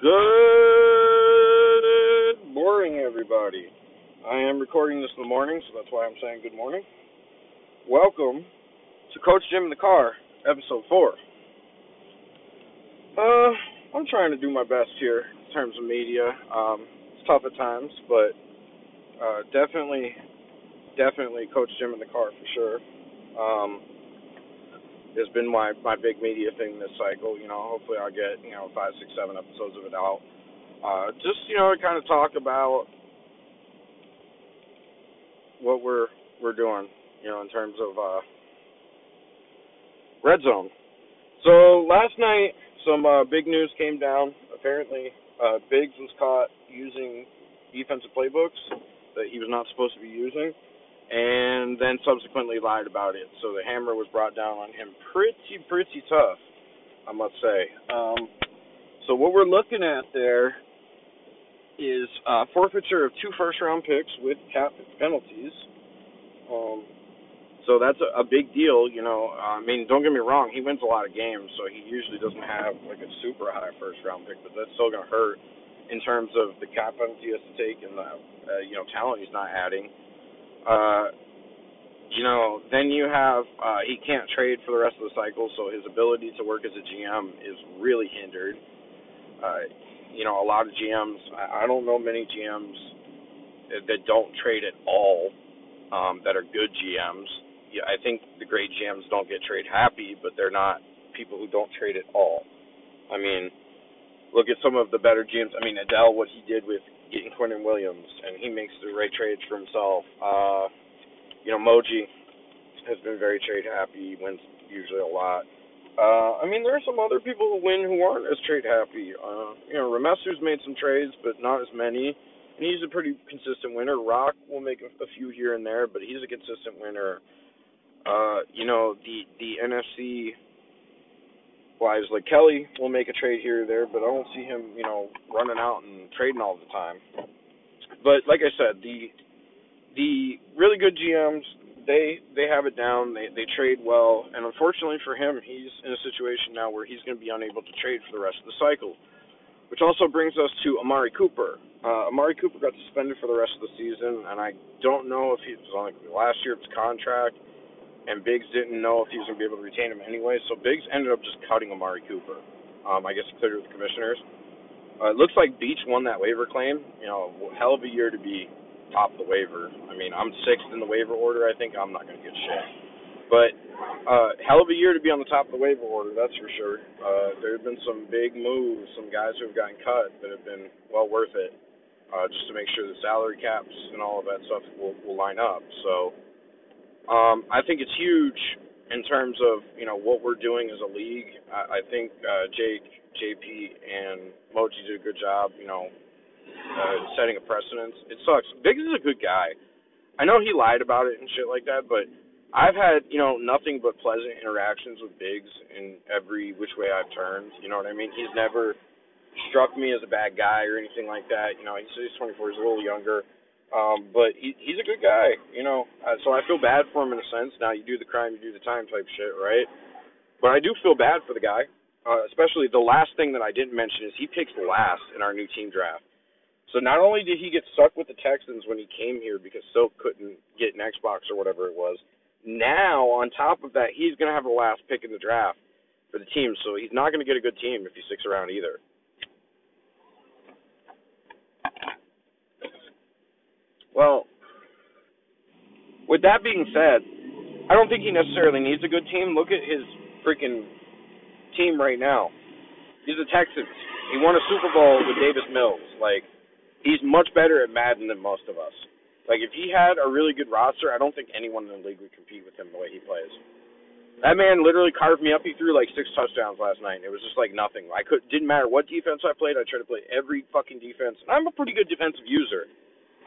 Good morning, everybody. I am recording this in the morning, so that's why I'm saying good morning. Welcome to Coach Jim in the Car, episode four. Uh, I'm trying to do my best here in terms of media. Um, it's tough at times, but uh, definitely, definitely Coach Jim in the Car for sure. Um, has been my my big media thing this cycle. You know, hopefully I'll get you know five, six, seven episodes of it out. Uh, just you know, kind of talk about what we're we're doing. You know, in terms of uh, red zone. So last night, some uh, big news came down. Apparently, uh, Biggs was caught using defensive playbooks that he was not supposed to be using and then subsequently lied about it. So the hammer was brought down on him pretty, pretty tough, I must say. Um, so what we're looking at there is uh, forfeiture of two first round picks with cap penalties. Um, so that's a, a big deal, you know. I mean, don't get me wrong, he wins a lot of games, so he usually doesn't have like a super high first round pick, but that's still going to hurt in terms of the cap penalty he has to take and the uh, you know talent he's not adding. Uh, you know, then you have uh, he can't trade for the rest of the cycle, so his ability to work as a GM is really hindered. Uh, you know, a lot of GMs, I, I don't know many GMs that don't trade at all um, that are good GMs. Yeah, I think the great GMs don't get trade happy, but they're not people who don't trade at all. I mean, look at some of the better GMs. I mean, Adele, what he did with getting Quinnen Williams, and he makes the right trades for himself. Uh, you know, Moji has been very trade happy. Wins usually a lot. Uh, I mean, there are some other people who win who aren't as trade happy. Uh, you know, Remesu's made some trades, but not as many. And he's a pretty consistent winner. Rock will make a, a few here and there, but he's a consistent winner. Uh, you know, the the NFC wise, like Kelly will make a trade here or there, but I don't see him, you know, running out and trading all the time. But like I said, the the really good GMs they they have it down. They they trade well, and unfortunately for him, he's in a situation now where he's going to be unable to trade for the rest of the cycle. Which also brings us to Amari Cooper. Uh, Amari Cooper got suspended for the rest of the season, and I don't know if he was on the last year of his contract and Biggs didn't know if he was going to be able to retain him anyway. So Biggs ended up just cutting Amari Cooper. Um, I guess he cleared with the commissioners. Uh, it looks like Beach won that waiver claim. You know, hell of a year to be top of the waiver. I mean, I'm sixth in the waiver order. I think I'm not going to get shit. But uh, hell of a year to be on the top of the waiver order, that's for sure. Uh, there have been some big moves, some guys who have gotten cut that have been well worth it, uh, just to make sure the salary caps and all of that stuff will, will line up. So um, I think it's huge in terms of you know what we're doing as a league. I, I think uh, Jake, JP, and Moji did a good job. You know, uh, setting a precedence. It sucks. Biggs is a good guy. I know he lied about it and shit like that, but I've had you know nothing but pleasant interactions with Biggs in every which way I've turned. You know what I mean? He's never struck me as a bad guy or anything like that. You know, he's, he's 24. He's a little younger. Um, but he he's a good guy, you know. Uh, so I feel bad for him in a sense. Now you do the crime, you do the time type shit, right? But I do feel bad for the guy. Uh, especially the last thing that I didn't mention is he picks last in our new team draft. So not only did he get stuck with the Texans when he came here because Silk couldn't get an Xbox or whatever it was, now on top of that he's going to have the last pick in the draft for the team. So he's not going to get a good team if he sticks around either. Well, with that being said, I don't think he necessarily needs a good team. Look at his freaking team right now. He's the Texans. He won a Super Bowl with Davis Mills. Like, he's much better at Madden than most of us. Like, if he had a really good roster, I don't think anyone in the league would compete with him the way he plays. That man literally carved me up. He threw like six touchdowns last night. It was just like nothing. I could didn't matter what defense I played. I tried to play every fucking defense. And I'm a pretty good defensive user.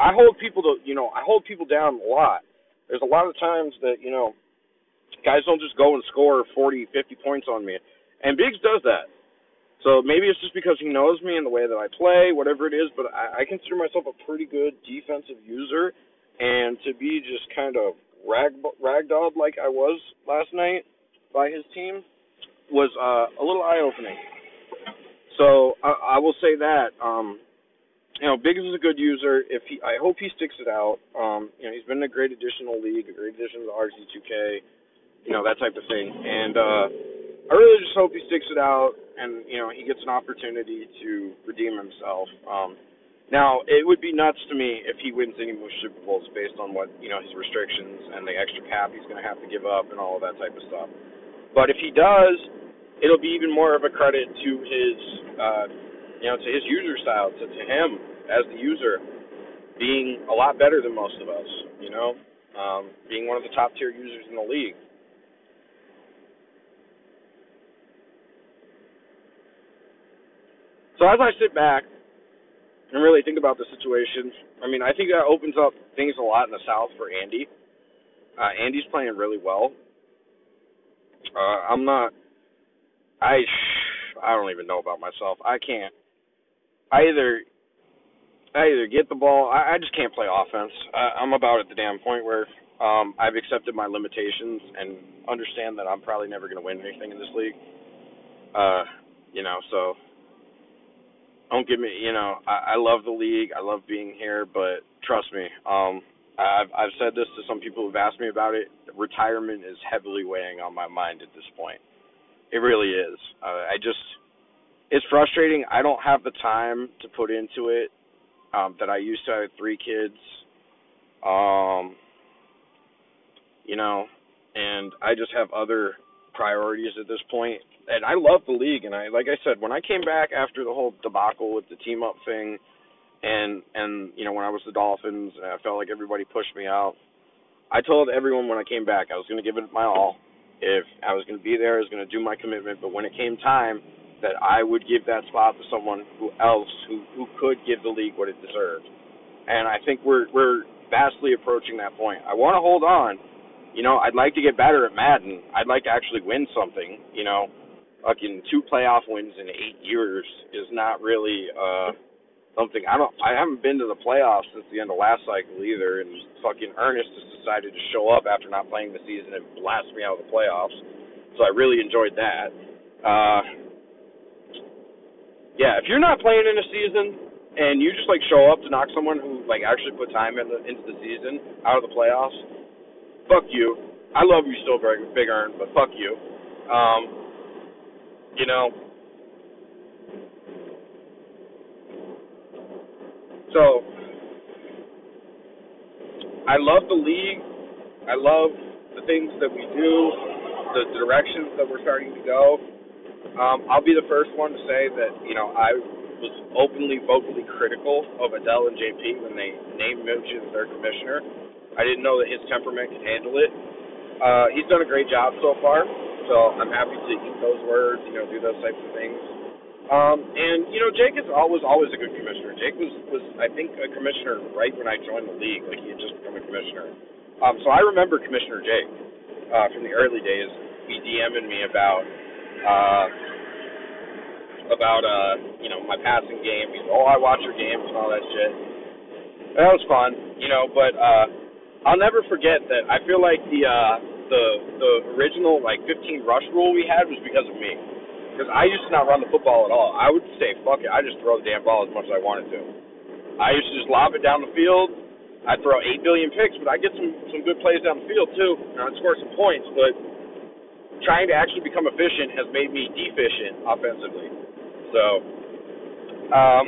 I hold people to you know I hold people down a lot. There's a lot of times that you know guys don't just go and score 40, 50 points on me, and Biggs does that. So maybe it's just because he knows me and the way that I play, whatever it is. But I, I consider myself a pretty good defensive user, and to be just kind of rag ragdolled like I was last night by his team was uh, a little eye opening. So I, I will say that. Um, you know, Biggs is a good user. If he, I hope he sticks it out. Um, you know, he's been a great addition to the league, a great addition to RZ2K, you know, that type of thing. And uh, I really just hope he sticks it out, and you know, he gets an opportunity to redeem himself. Um, now, it would be nuts to me if he wins any more Super Bowls based on what you know his restrictions and the extra cap he's going to have to give up and all of that type of stuff. But if he does, it'll be even more of a credit to his, uh, you know, to his user style, to, to him as the user being a lot better than most of us, you know, um, being one of the top tier users in the league. So as I sit back and really think about the situation, I mean, I think that opens up things a lot in the South for Andy. Uh, Andy's playing really well. Uh, I'm not. I I don't even know about myself. I can't. I either I either get the ball. I, I just can't play offense. I, I'm about at the damn point where um, I've accepted my limitations and understand that I'm probably never going to win anything in this league. Uh, you know, so don't give me. You know, I, I love the league. I love being here, but trust me. Um, I've I've said this to some people who've asked me about it. Retirement is heavily weighing on my mind at this point. It really is. Uh, I just it's frustrating. I don't have the time to put into it um, that I used to. Had three kids, um, you know, and I just have other priorities at this point. And I love the league, and I like I said when I came back after the whole debacle with the team up thing, and and you know when I was the Dolphins, I felt like everybody pushed me out. I told everyone when I came back I was going to give it my all. If I was going to be there, I was going to do my commitment. But when it came time, that I would give that spot to someone who else who who could give the league what it deserved. And I think we're we're vastly approaching that point. I want to hold on. You know, I'd like to get better at Madden. I'd like to actually win something. You know, fucking two playoff wins in eight years is not really uh something. I don't. I haven't been to the playoffs since the end of last cycle either. And fucking Ernest has decided to show up after not playing the season and blast me out of the playoffs. So I really enjoyed that. Uh, yeah, if you're not playing in a season and you just like show up to knock someone who like actually put time in the, into the season out of the playoffs, fuck you. I love you still, Big, Big Earn, but fuck you. Um, you know. So, I love the league. I love the things that we do, the directions that we're starting to go. Um, I'll be the first one to say that you know I was openly, vocally critical of Adele and JP when they named Mitch as their commissioner. I didn't know that his temperament could handle it. Uh, he's done a great job so far, so I'm happy to eat those words, you know, do those types of things. Um, and you know, Jake is always always a good commissioner. Jake was was I think a commissioner right when I joined the league, like he had just become a commissioner. Um, so I remember Commissioner Jake uh, from the early days. He DMing me about uh, about uh, you know my passing game. He's oh I watch your games and all that shit. That was fun, you know. But uh, I'll never forget that. I feel like the uh, the the original like 15 rush rule we had was because of me. Because I used to not run the football at all. I would say fuck it, I just throw the damn ball as much as I wanted to. I used to just lob it down the field. I'd throw eight billion picks, but I get some some good plays down the field too, and I'd score some points. But trying to actually become efficient has made me deficient offensively. So, um,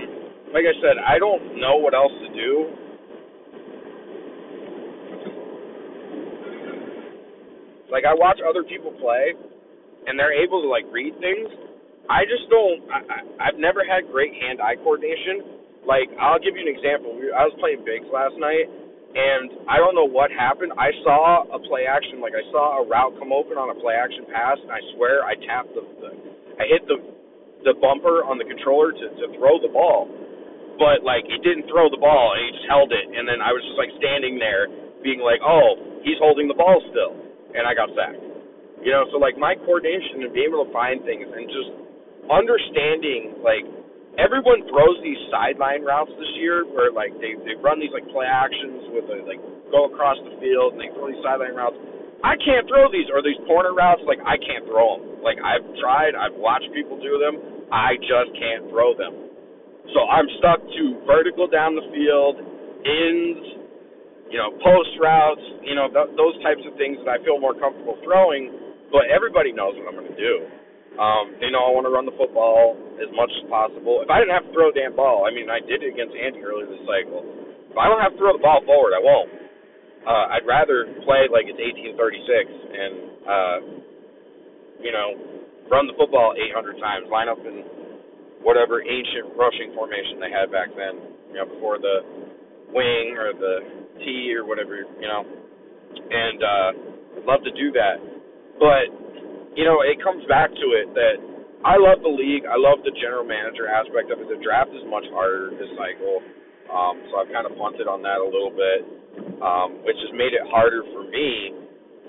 like I said, I don't know what else to do. Like I watch other people play, and they're able to like read things. I just don't. I, I've never had great hand-eye coordination. Like I'll give you an example. I was playing Biggs last night, and I don't know what happened. I saw a play action, like I saw a route come open on a play action pass, and I swear I tapped the, the I hit the the bumper on the controller to to throw the ball, but like it didn't throw the ball, and he just held it, and then I was just like standing there, being like, oh, he's holding the ball still, and I got sacked. You know, so like my coordination and being able to find things and just understanding like everyone throws these sideline routes this year where like they they run these like play actions with a, like go across the field and they throw these sideline routes. I can't throw these or these corner routes. Like I can't throw them. Like I've tried. I've watched people do them. I just can't throw them. So I'm stuck to vertical down the field, ends, you know, post routes, you know, th- those types of things that I feel more comfortable throwing. But everybody knows what I'm going to do. Um, they know I want to run the football as much as possible. If I didn't have to throw a damn ball, I mean, I did it against Andy earlier this cycle. If I don't have to throw the ball forward, I won't. Uh, I'd rather play like it's 1836 and, uh, you know, run the football 800 times, line up in whatever ancient rushing formation they had back then, you know, before the wing or the T or whatever, you know. And uh, I'd love to do that, but you know, it comes back to it that I love the league. I love the general manager aspect of it. The draft is much harder this cycle, um, so I've kind of punted on that a little bit, um, which has made it harder for me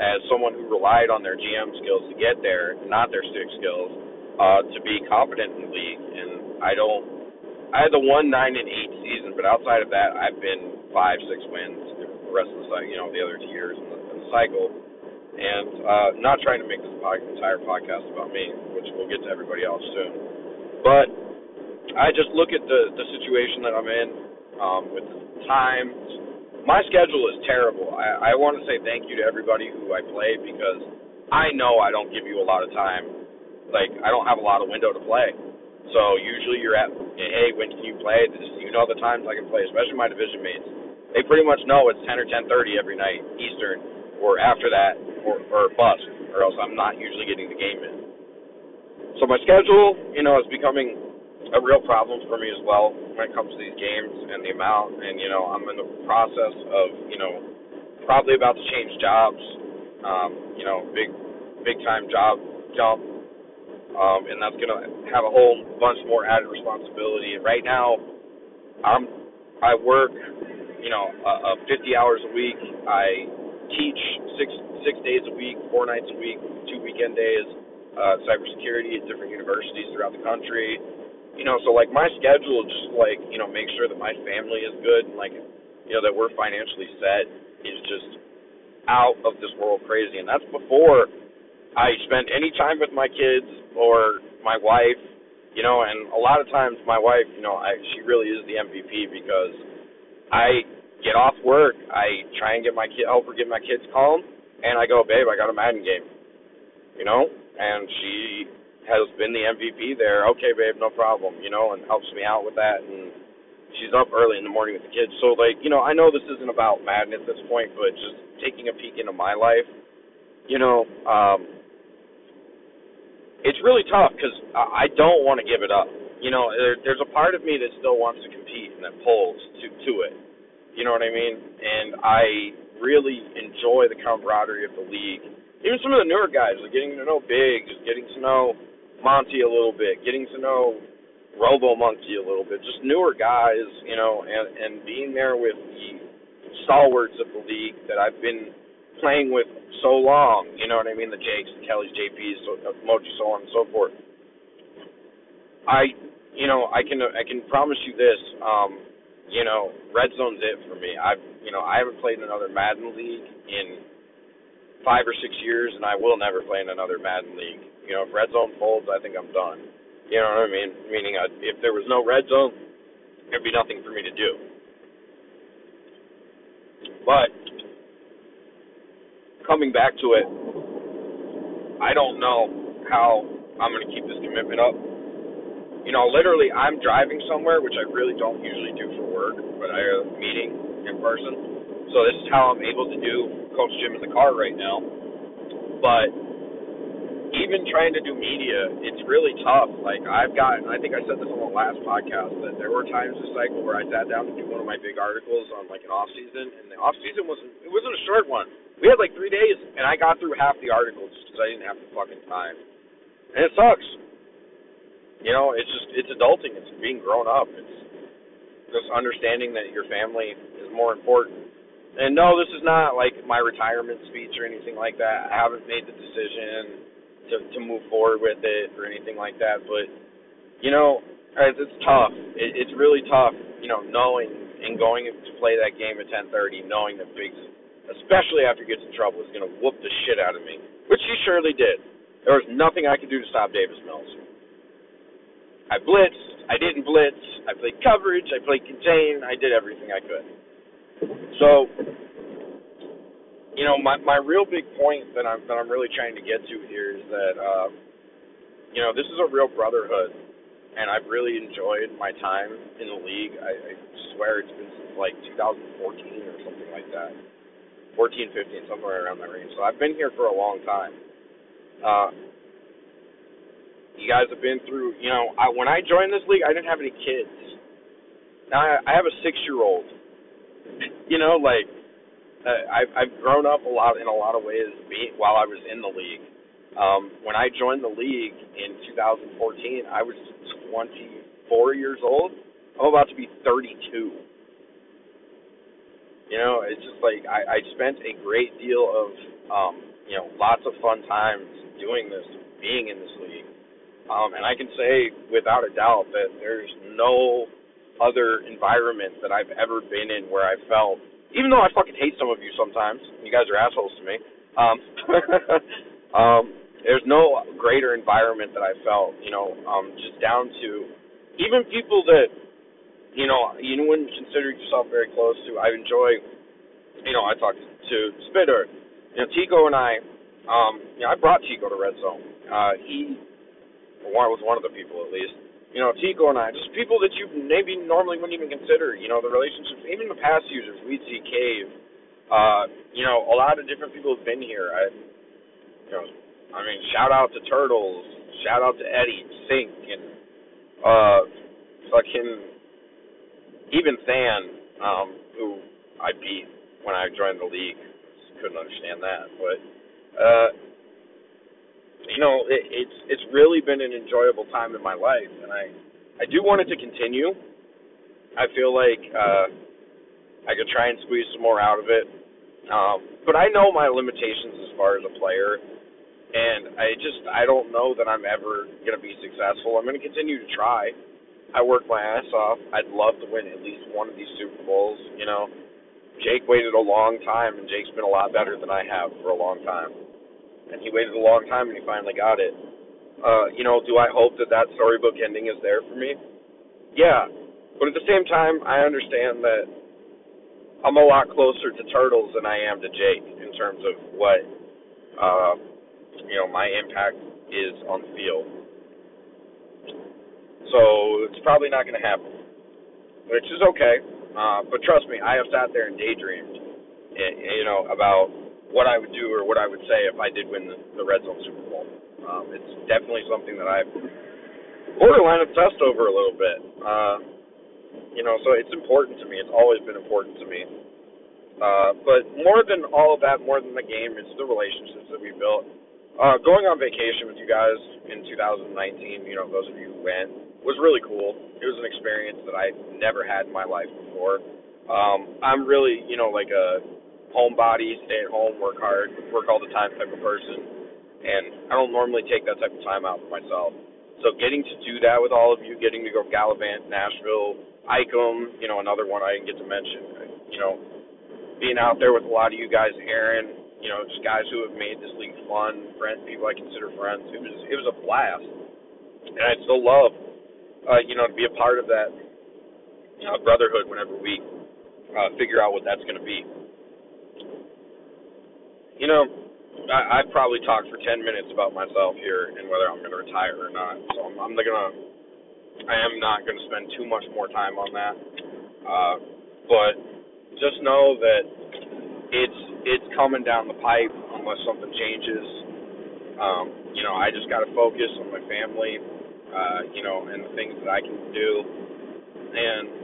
as someone who relied on their GM skills to get there, not their stick skills, uh, to be competent in the league. And I don't. I had the one nine and eight season, but outside of that, I've been five, six wins the rest of the cycle. You know, the other two years in the, in the cycle and uh, not trying to make this entire podcast about me, which we'll get to everybody else soon. But I just look at the the situation that I'm in um, with time. My schedule is terrible. I, I want to say thank you to everybody who I play because I know I don't give you a lot of time. Like I don't have a lot of window to play. So usually you're at, hey, when can you play? You know the times I can play, especially my division mates. They pretty much know it's 10 or 10:30 every night Eastern, or after that, or, or bust, or else I'm not usually getting the game in. So my schedule, you know, is becoming a real problem for me as well when it comes to these games and the amount. And you know, I'm in the process of, you know, probably about to change jobs. Um, you know, big, big time job jump, um, and that's gonna have a whole bunch more added responsibility. Right now, I'm I work, you know, uh, 50 hours a week. I teach six six days a week, four nights a week, two weekend days, uh, cybersecurity at different universities throughout the country. You know, so like my schedule just like, you know, make sure that my family is good and like, you know, that we're financially set is just out of this world crazy. And that's before I spend any time with my kids or my wife, you know, and a lot of times my wife, you know, I, she really is the MVP because I get off work, I try and get my kid, help her get my kids calm, and I go, babe, I got a Madden game. You know? And she has been the MVP there. Okay, babe, no problem, you know, and helps me out with that and she's up early in the morning with the kids. So like, you know, I know this isn't about Madden at this point, but just taking a peek into my life, you know, um it's really tough because I don't want to give it up. You know, there, there's a part of me that still wants to compete and that pulls to to it. You know what I mean? And I really enjoy the camaraderie of the league. Even some of the newer guys, like getting to know Biggs, getting to know Monty a little bit, getting to know Robo Monkey a little bit, just newer guys, you know, and and being there with the stalwarts of the league that I've been playing with so long, you know what I mean? The Jakes, the Kellys, JPs, so, uh, Moji, so on and so forth. I, you know, I can I can promise you this. Um, you know, red zone's it for me. I've you know, I haven't played in another Madden league in five or six years and I will never play in another Madden league. You know, if red zone folds I think I'm done. You know what I mean? Meaning I'd, if there was no red zone, there'd be nothing for me to do. But coming back to it, I don't know how I'm going to keep this commitment up you know, literally, I'm driving somewhere, which I really don't usually do for work, but I have a meeting in person. So this is how I'm able to do Coach Jim in the car right now. But even trying to do media, it's really tough. Like I've gotten, I think I said this on the last podcast that there were times this cycle where I sat down to do one of my big articles on like an off season, and the off season wasn't, it wasn't a short one. We had like three days, and I got through half the article just because I didn't have the fucking time, and it sucks. You know, it's just it's adulting. It's being grown up. It's just understanding that your family is more important. And no, this is not like my retirement speech or anything like that. I haven't made the decision to to move forward with it or anything like that. But you know, it's, it's tough. It, it's really tough. You know, knowing and going to play that game at 10:30, knowing that Biggs, especially after he gets in trouble, is going to whoop the shit out of me, which he surely did. There was nothing I could do to stop Davis Mills. I blitzed, I didn't blitz, I played coverage, I played contain, I did everything I could. So, you know, my my real big point that I'm that I'm really trying to get to here is that uh, you know this is a real brotherhood, and I've really enjoyed my time in the league. I, I swear it's been since like 2014 or something like that, 14, 15, somewhere around that range. So I've been here for a long time. Uh, you guys have been through, you know, I, when I joined this league, I didn't have any kids. Now I, I have a six-year-old. You know, like uh, I've I've grown up a lot in a lot of ways be, while I was in the league. Um, when I joined the league in 2014, I was 24 years old. I'm about to be 32. You know, it's just like I, I spent a great deal of, um, you know, lots of fun times doing this, being in this league. Um, and I can say without a doubt that there's no other environment that I've ever been in where I felt, even though I fucking hate some of you sometimes, you guys are assholes to me. Um, um, there's no greater environment that I felt, you know, um, just down to even people that, you know, you wouldn't consider yourself very close to. I enjoy, you know, I talked to Spitter, you know, Tico and I, um, you know, I brought Tico to Red Zone. Uh, he, one was one of the people at least you know, Tico and I, just people that you maybe normally wouldn't even consider, you know, the relationships, even the past users, We'd see Cave, uh, you know, a lot of different people have been here. I, you know, I mean, shout out to Turtles, shout out to Eddie, Sink, and, uh, fucking, even Than, um, who I beat when I joined the league. Couldn't understand that, but, uh, you know, it, it's it's really been an enjoyable time in my life, and I I do want it to continue. I feel like uh, I could try and squeeze some more out of it, um, but I know my limitations as far as a player, and I just I don't know that I'm ever gonna be successful. I'm gonna continue to try. I work my ass off. I'd love to win at least one of these Super Bowls. You know, Jake waited a long time, and Jake's been a lot better than I have for a long time and he waited a long time and he finally got it. Uh, you know, do I hope that that storybook ending is there for me? Yeah, but at the same time, I understand that I'm a lot closer to Turtles than I am to Jake in terms of what, uh, you know, my impact is on the field. So it's probably not going to happen, which is okay. Uh, but trust me, I have sat there and daydreamed, eh, you know, about what I would do or what I would say if I did win the, the Red Zone Super Bowl. Um, it's definitely something that I've borderline obsessed over a little bit. Uh, you know, so it's important to me. It's always been important to me. Uh, but more than all of that, more than the game, it's the relationships that we built. Uh, going on vacation with you guys in 2019, you know, those of you who went, was really cool. It was an experience that I never had in my life before. Um, I'm really, you know, like a homebody, stay at home, work hard, work all the time type of person. And I don't normally take that type of time out for myself. So getting to do that with all of you, getting to go gallivant, Nashville, Icum, you know, another one I didn't get to mention, you know, being out there with a lot of you guys, Aaron, you know, just guys who have made this league fun, friends, people I consider friends. It was it was a blast, and I still love, uh, you know, to be a part of that you brotherhood whenever we uh, figure out what that's going to be. You know, I, I've probably talked for 10 minutes about myself here and whether I'm going to retire or not. So I'm, I'm gonna, I am not going to spend too much more time on that. Uh, but just know that it's it's coming down the pipe unless something changes. Um, you know, I just got to focus on my family, uh, you know, and the things that I can do. And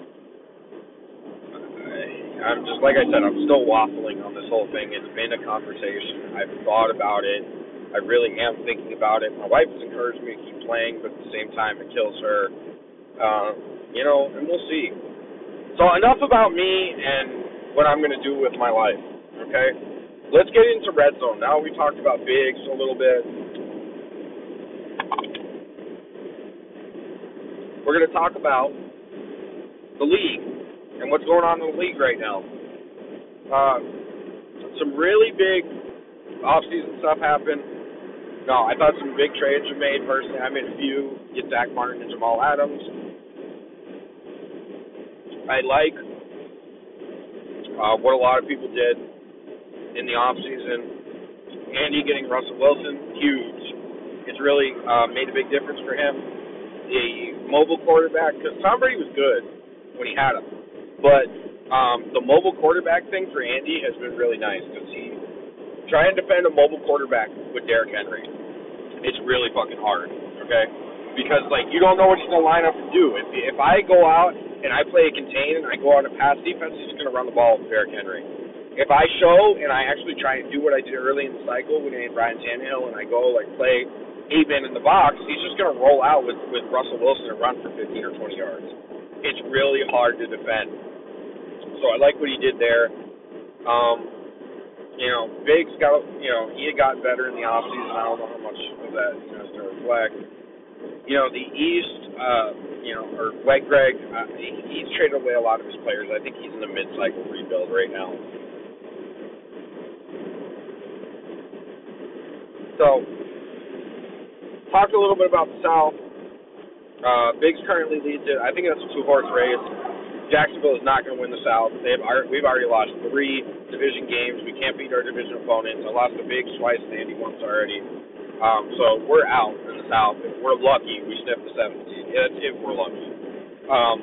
I'm just like I said, I'm still waffling on this whole thing. It's been a conversation. I've thought about it. I really am thinking about it. My wife has encouraged me to keep playing, but at the same time, it kills her. Uh, you know, and we'll see. So enough about me and what I'm going to do with my life. Okay, let's get into red zone. Now we talked about Biggs a little bit. We're going to talk about the league and what's going on in the league right now. Uh, some really big offseason stuff happened. No, I thought some big trades were made. Personally, I made a few. Get Zack Martin and Jamal Adams. I like uh, what a lot of people did in the off season. Andy getting Russell Wilson, huge. It's really uh, made a big difference for him. The mobile quarterback, because Tom Brady was good when he had him, but um, the mobile quarterback thing for Andy has been really nice because he try and defend a mobile quarterback with Derrick Henry. It's really fucking hard, okay? Because like you don't know what he's gonna line up and do. If if I go out and I play a contain and I go out and pass defense, he's gonna run the ball with Derrick Henry. If I show and I actually try and do what I did early in the cycle when I had Ryan Tannehill and I go like play eight men in the box, he's just gonna roll out with with Russell Wilson and run for 15 or 20 yards. It's really hard to defend. So I like what he did there. Um, you know, Biggs got you know he had gotten better in the off season. I don't know how much of that you know to reflect. You know, the East, uh, you know, or White Greg, uh, he, he's traded away a lot of his players. I think he's in a mid-cycle rebuild right now. So, talked a little bit about the South. Uh, Biggs currently leads it. I think that's a two-horse race. Jacksonville is not going to win the South. They've we've already lost three division games. We can't beat our division opponents. I lost the Biggs twice and Andy once already. Um, so we're out in the South. If we're lucky, we sniff the seventh seed. That's if we're lucky. Um,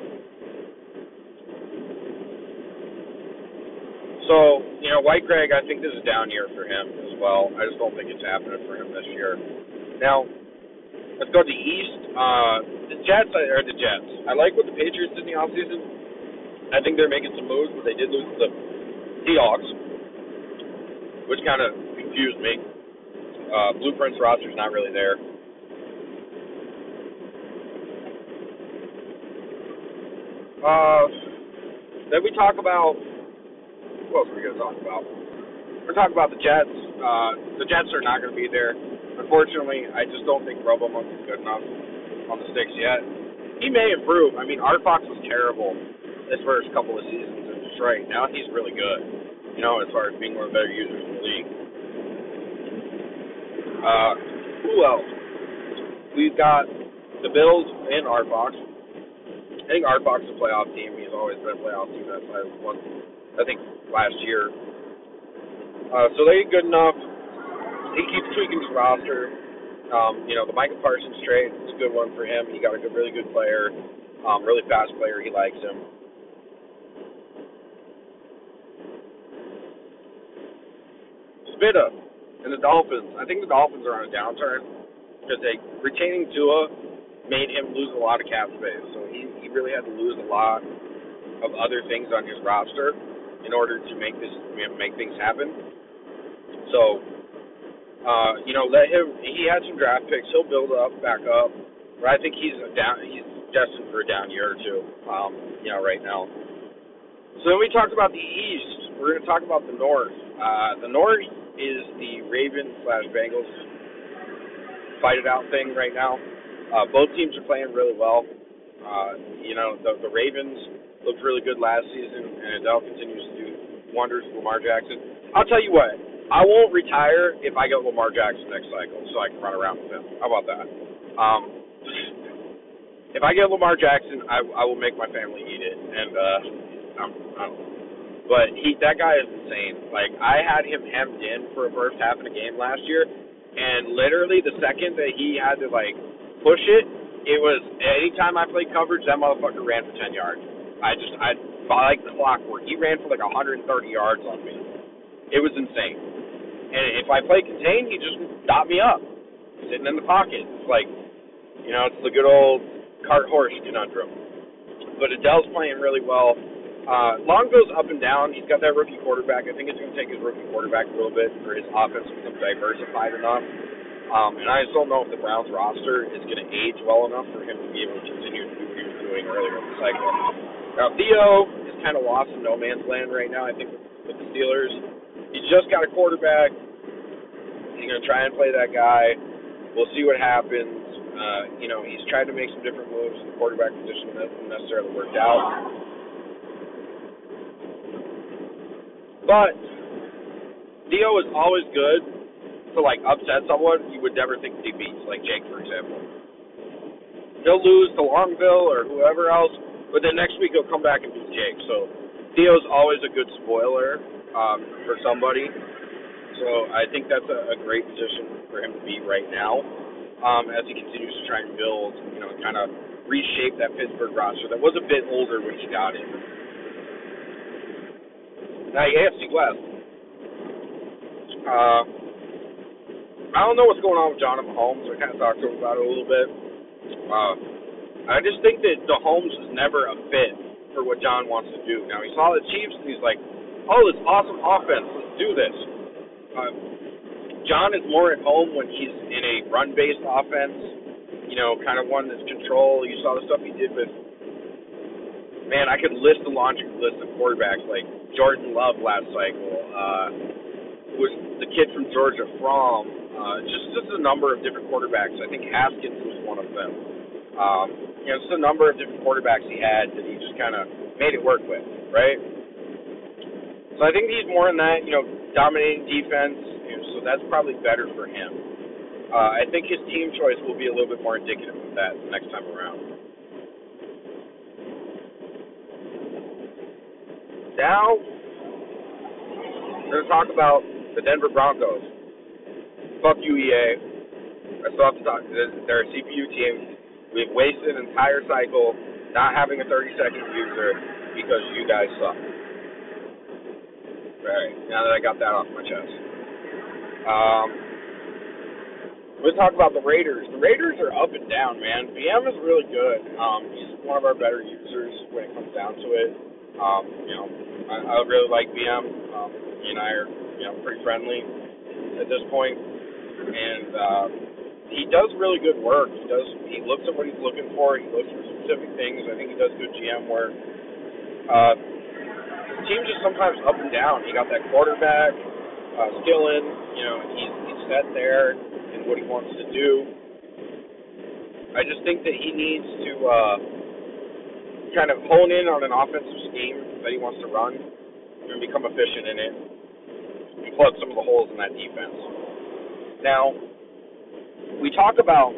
so you know, White Greg, I think this is a down year for him as well. I just don't think it's happening for him this year. Now, let's go to the East. Uh, the Jets are the Jets. I like what the Patriots did in the offseason. I think they're making some moves, but they did lose to the Seahawks, which kind of confused me. Uh, Blueprints roster's not really there. Uh, then we talk about what else are we gonna talk about? We're talking about the Jets. Uh, the Jets are not gonna be there. Unfortunately, I just don't think Robomonk is good enough on the sticks yet. He may improve. I mean, Art Fox was terrible his first couple of seasons in Detroit. Now he's really good. You know, as far as being one of the better users in the league. Uh, who else? We've got the Bills and Artbox. I think Artbox is a playoff team. He's always been a playoff team. That's why I won, I think, last year. Uh, so they're good enough. He keeps tweaking his roster. Um, you know, the Michael Parsons trade is a good one for him. He got a good, really good player, um, really fast player. He likes him. Spitta and the Dolphins, I think the Dolphins are on a downturn because they retaining Tua made him lose a lot of cap space. So he he really had to lose a lot of other things on his roster in order to make this make things happen. So, uh, you know, let him. He had some draft picks. He'll build up back up. But I think he's a down. He's destined for a down year or two. Um, you know, right now. So then we talked about the East. We're going to talk about the North. Uh, the North is the Ravens slash Bengals fight it out thing right now. Uh, both teams are playing really well. Uh, you know, the, the Ravens looked really good last season, and Adele continues to do wonders with Lamar Jackson. I'll tell you what, I won't retire if I get Lamar Jackson next cycle, so I can run around with him. How about that? Um, if I get Lamar Jackson, I, I will make my family eat it, and uh, I'm, I'm but he that guy is insane. Like I had him hemmed in for a first half of the game last year, and literally the second that he had to like push it, it was anytime I played coverage, that motherfucker ran for ten yards. I just I like the clockwork. He ran for like 130 yards on me. It was insane. And if I play contain, he just dot me up, sitting in the pocket. It's like, you know, it's the good old cart horse conundrum. But Adele's playing really well. Uh, Long goes up and down. He's got that rookie quarterback. I think it's going to take his rookie quarterback a little bit for his offense to become diversified enough. Um, and I just don't know if the Browns roster is going to age well enough for him to be able to continue to do what he was doing earlier in the cycle. Now, Theo is kind of lost in no man's land right now, I think, with, the Steelers. He's just got a quarterback. He's going to try and play that guy. We'll see what happens. Uh, you know, he's tried to make some different moves in the quarterback position that hasn't necessarily worked out. But Theo is always good to like upset someone you would never think he beats, like Jake, for example. He'll lose to Longville or whoever else, but then next week he'll come back and beat Jake. So Theo's always a good spoiler um, for somebody. So I think that's a, a great position for him to be right now um, as he continues to try and build, you know, kind of reshape that Pittsburgh roster that was a bit older when he got in. Now, AFC West. Uh, I don't know what's going on with Jonathan Mahomes. I kind of talked to him about it a little bit. Uh, I just think that the Holmes is never a fit for what John wants to do. Now he saw the Chiefs and he's like, "Oh, this awesome offense. Let's do this." Uh, John is more at home when he's in a run-based offense. You know, kind of one that's control. You saw the stuff he did with. Man, I could list a laundry list of quarterbacks like Jordan Love last cycle. Uh, was the kid from Georgia from uh, just just a number of different quarterbacks. I think Haskins was one of them. Um, you know, just a number of different quarterbacks he had that he just kind of made it work with, right? So I think he's more in that, you know, dominating defense, so that's probably better for him. Uh, I think his team choice will be a little bit more indicative of that next time around. Now, we're going to talk about the Denver Broncos. Fuck you, EA. I still have to talk. They're a CPU team. We've wasted an entire cycle not having a 30 second user because you guys suck. Alright, now that I got that off my chest. Um, let's talk about the Raiders. The Raiders are up and down, man. BM is really good. Um, he's one of our better users when it comes down to it. Um, you know, I, I really like BM. Um, he and I are, you know, pretty friendly at this point. and uh, he does really good work. He does. He looks at what he's looking for. He looks for specific things. I think he does good GM work. Uh, team just sometimes up and down. He got that quarterback uh, Skillen, you know, he's, he's set there and what he wants to do. I just think that he needs to uh, kind of hone in on an offensive scheme that he wants to run and become efficient in it and plug some of the holes in that defense. Now, we talk about,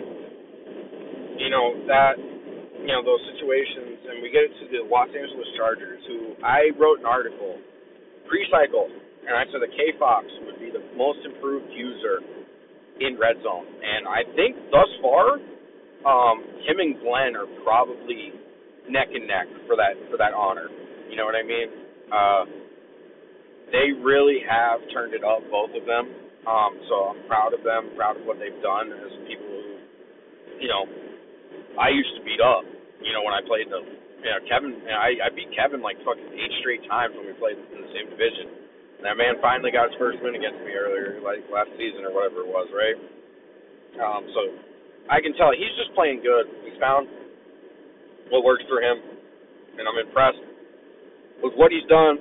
you know, that, you know, those situations, and we get to the Los Angeles Chargers, who I wrote an article pre-cycle and I said that K Fox would be the most improved user in red zone. And I think thus far, um, him and Glenn are probably neck and neck for that for that honor. You know what I mean? Uh, they really have turned it up, both of them. Um, so I'm proud of them, proud of what they've done as people who, you know, I used to beat up. You know, when I played the, you know, Kevin, I, I beat Kevin like fucking eight straight times when we played in the same division. And that man finally got his first win against me earlier, like last season or whatever it was, right? Um, so I can tell he's just playing good. He's found what works for him, and I'm impressed with what he's done.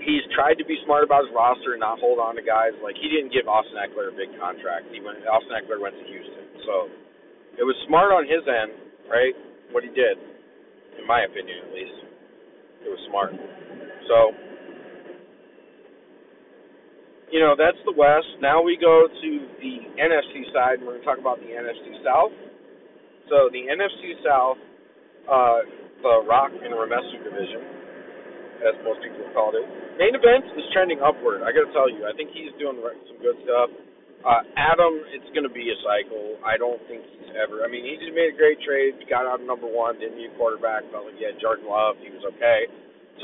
He's tried to be smart about his roster and not hold on to guys. Like he didn't give Austin Ekeler a big contract. He went. Austin Ekeler went to Houston, so it was smart on his end, right? What he did, in my opinion, at least, it was smart. So you know, that's the West. Now we go to the NFC side, and we're going to talk about the NFC South. So the NFC South, uh, the Rock and Remesu division, as most people have called it. Main event is trending upward. I got to tell you, I think he's doing some good stuff. Uh, Adam, it's going to be a cycle. I don't think he's ever. I mean, he just made a great trade. Got out of number one. Didn't need quarterback. Felt like he had Jordan Love. He was okay.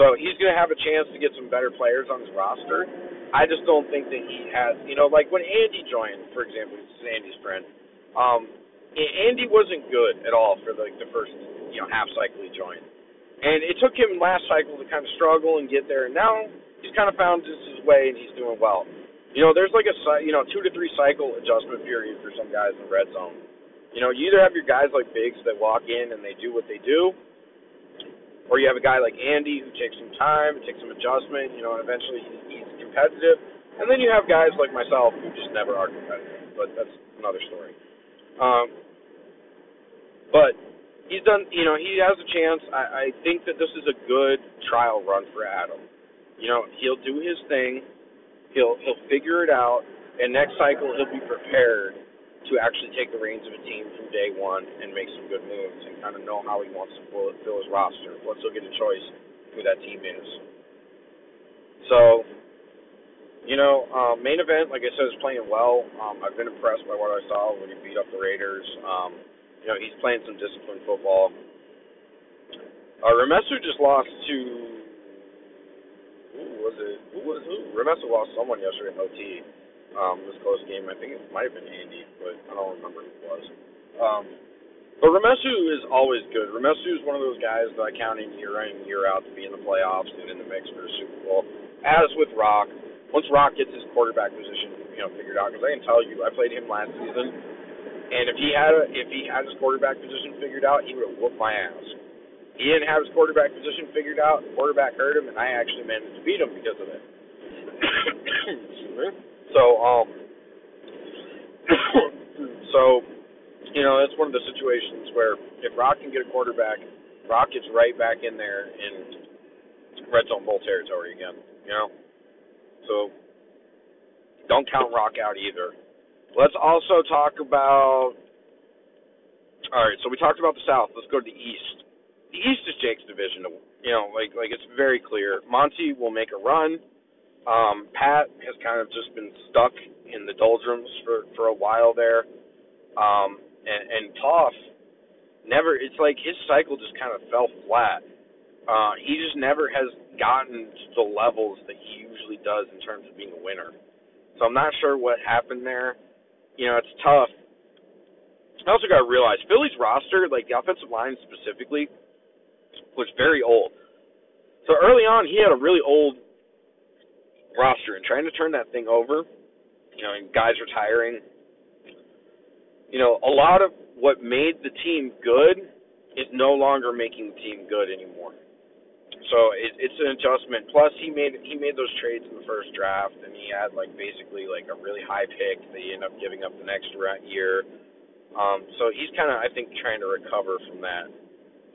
So he's going to have a chance to get some better players on his roster. I just don't think that he has, you know, like when Andy joined, for example, this is Andy's friend. Um, Andy wasn't good at all for like the first, you know, half cycle he joined, and it took him last cycle to kind of struggle and get there. And now he's kind of found his way and he's doing well. You know, there's like a you know two to three cycle adjustment period for some guys in the red zone. You know, you either have your guys like Biggs that walk in and they do what they do, or you have a guy like Andy who takes some time, takes some adjustment, you know, and eventually he's competitive. And then you have guys like myself who just never are competitive, but that's another story. Um, but he's done, you know, he has a chance. I, I think that this is a good trial run for Adam. You know, he'll do his thing. He'll he'll figure it out. and next cycle he'll be prepared to actually take the reins of a team from day one and make some good moves and kind of know how he wants to fill, fill his roster. Once he'll get a choice who that team is. So, you know, um, main event, like I said, is playing well. Um, I've been impressed by what I saw when he beat up the Raiders. Um, you know, he's playing some disciplined football. Uh, Remesu just lost to who was it? Who was who? Remesu lost someone yesterday in OT um, this close game. I think it might have been Andy, but I don't remember who it was. Um, but Remesu is always good. Remesu is one of those guys that I count in year in year out to be in the playoffs and in the mix for the Super Bowl. As with Rock, once Rock gets his quarterback position, you know, figured out, because I can tell you, I played him last season, and if he had a, if he had his quarterback position figured out, he would have whooped my ass. He didn't have his quarterback position figured out. Quarterback hurt him, and I actually managed to beat him because of it. So, um, so, you know, that's one of the situations where if Rock can get a quarterback, Rock gets right back in there in red zone bowl territory again. You know, so don't count Rock out either. Let's also talk about. All right, so we talked about the South. Let's go to the East. The East is Jake's division. You know, like like it's very clear. Monty will make a run. Um, Pat has kind of just been stuck in the doldrums for for a while there, um, and and Toff never. It's like his cycle just kind of fell flat. Uh, he just never has gotten to the levels that he usually does in terms of being a winner. So I'm not sure what happened there. You know, it's tough. I also got to realize Philly's roster, like the offensive line specifically, was very old. So early on, he had a really old roster and trying to turn that thing over, you know, and guys retiring. You know, a lot of what made the team good is no longer making the team good anymore. So it, it's an adjustment. Plus, he made he made those trades in the first draft, and he had like basically like a really high pick that he ended up giving up the next year. Um, so he's kind of I think trying to recover from that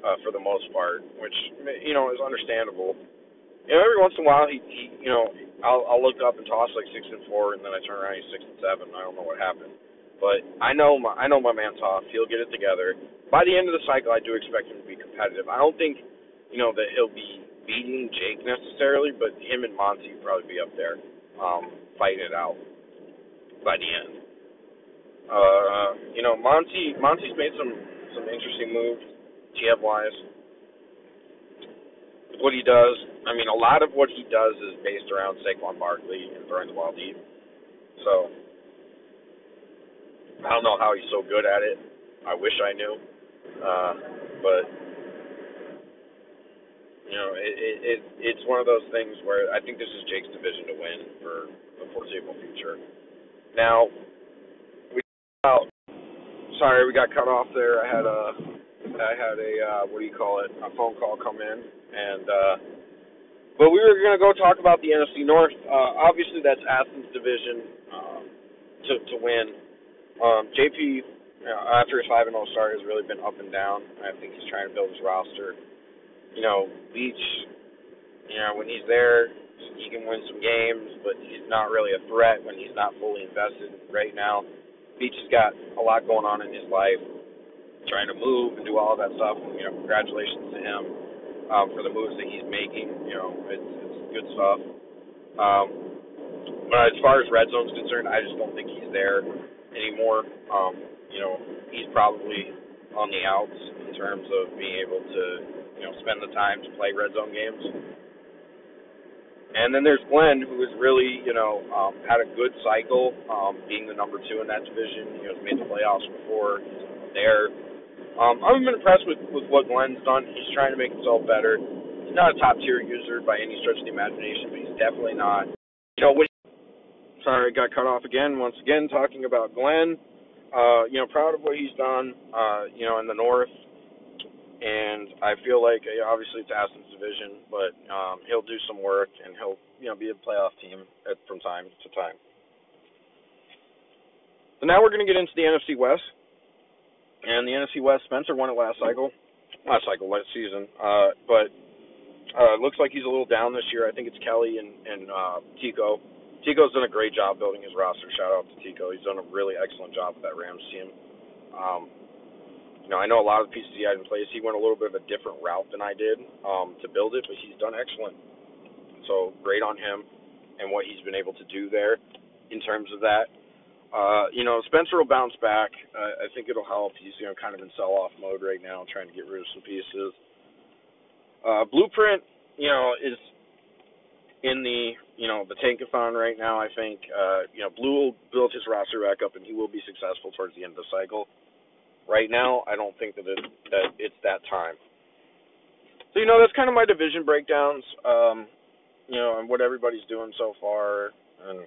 uh, for the most part, which you know is understandable. You know, every once in a while he, he you know I'll I'll look up and toss like six and four, and then I turn around he's six and seven. I don't know what happened, but I know my I know my man Toff. He'll get it together. By the end of the cycle, I do expect him to be competitive. I don't think, you know, that he'll be beating Jake necessarily, but him and Monty will probably be up there, um, fighting it out by the end. Uh, you know, Monty Monty's made some some interesting moves, GM wise. What he does, I mean, a lot of what he does is based around Saquon Barkley and throwing the ball deep. So I don't know how he's so good at it. I wish I knew, uh, but you know, it, it, it it's one of those things where I think this is Jake's division to win for the foreseeable future. Now, we out. Sorry, we got cut off there. I had a I had a uh, what do you call it? A phone call come in, and uh, but we were going to go talk about the NFC North. Uh, obviously, that's Athens' division um, to to win. Um, JP, know, after his five and zero start, has really been up and down. I think he's trying to build his roster. You know, Beach. You know, when he's there, he can win some games, but he's not really a threat when he's not fully invested right now. Beach has got a lot going on in his life, trying to move and do all that stuff. You know, congratulations to him um, for the moves that he's making. You know, it's, it's good stuff. Um, but as far as red zone's concerned, I just don't think he's there anymore. Um, you know, he's probably on the outs in terms of being able to, you know, spend the time to play red zone games. And then there's Glenn, who has really, you know, um, had a good cycle, um, being the number two in that division. You know, has made the playoffs before. He's there. Um, I'm impressed with with what Glenn's done. He's trying to make himself better. He's not a top tier user by any stretch of the imagination, but he's definitely not. You know, when sorry, got cut off again. Once again, talking about Glenn. Uh, you know, proud of what he's done. Uh, you know, in the North, and I feel like obviously it's Aston's division, but um, he'll do some work and he'll you know be a playoff team at, from time to time. So now we're going to get into the NFC West. And the NFC West, Spencer won it last cycle, last cycle, last season. Uh, but uh, looks like he's a little down this year. I think it's Kelly and and uh, Tico. Tico's done a great job building his roster. Shout out to Tico. He's done a really excellent job with that Rams team. Um, you know, I know a lot of the pieces he had in place. He went a little bit of a different route than I did um, to build it, but he's done excellent. So great on him and what he's been able to do there in terms of that. Uh, you know, Spencer will bounce back. Uh, I think it'll help. He's you know kind of in sell-off mode right now, trying to get rid of some pieces. Uh, Blueprint, you know, is in the you know the tankathon right now. I think uh, you know Blue will build his roster back up, and he will be successful towards the end of the cycle. Right now, I don't think that it, that it's that time. So you know that's kind of my division breakdowns. Um, you know, and what everybody's doing so far, and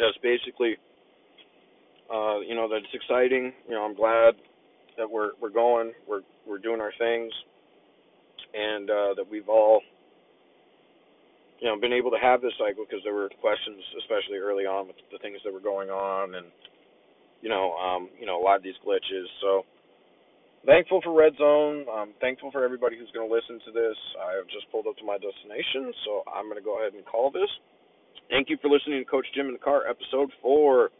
just basically uh, you know that it's exciting. You know, I'm glad that we're we're going, we're we're doing our things, and uh, that we've all you know been able to have this cycle because there were questions, especially early on with the things that were going on, and you know um, you know a lot of these glitches. So thankful for Red Zone. I'm thankful for everybody who's going to listen to this. I have just pulled up to my destination, so I'm going to go ahead and call this. Thank you for listening to Coach Jim in the Car, episode four.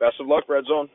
Best of luck, Red Zone.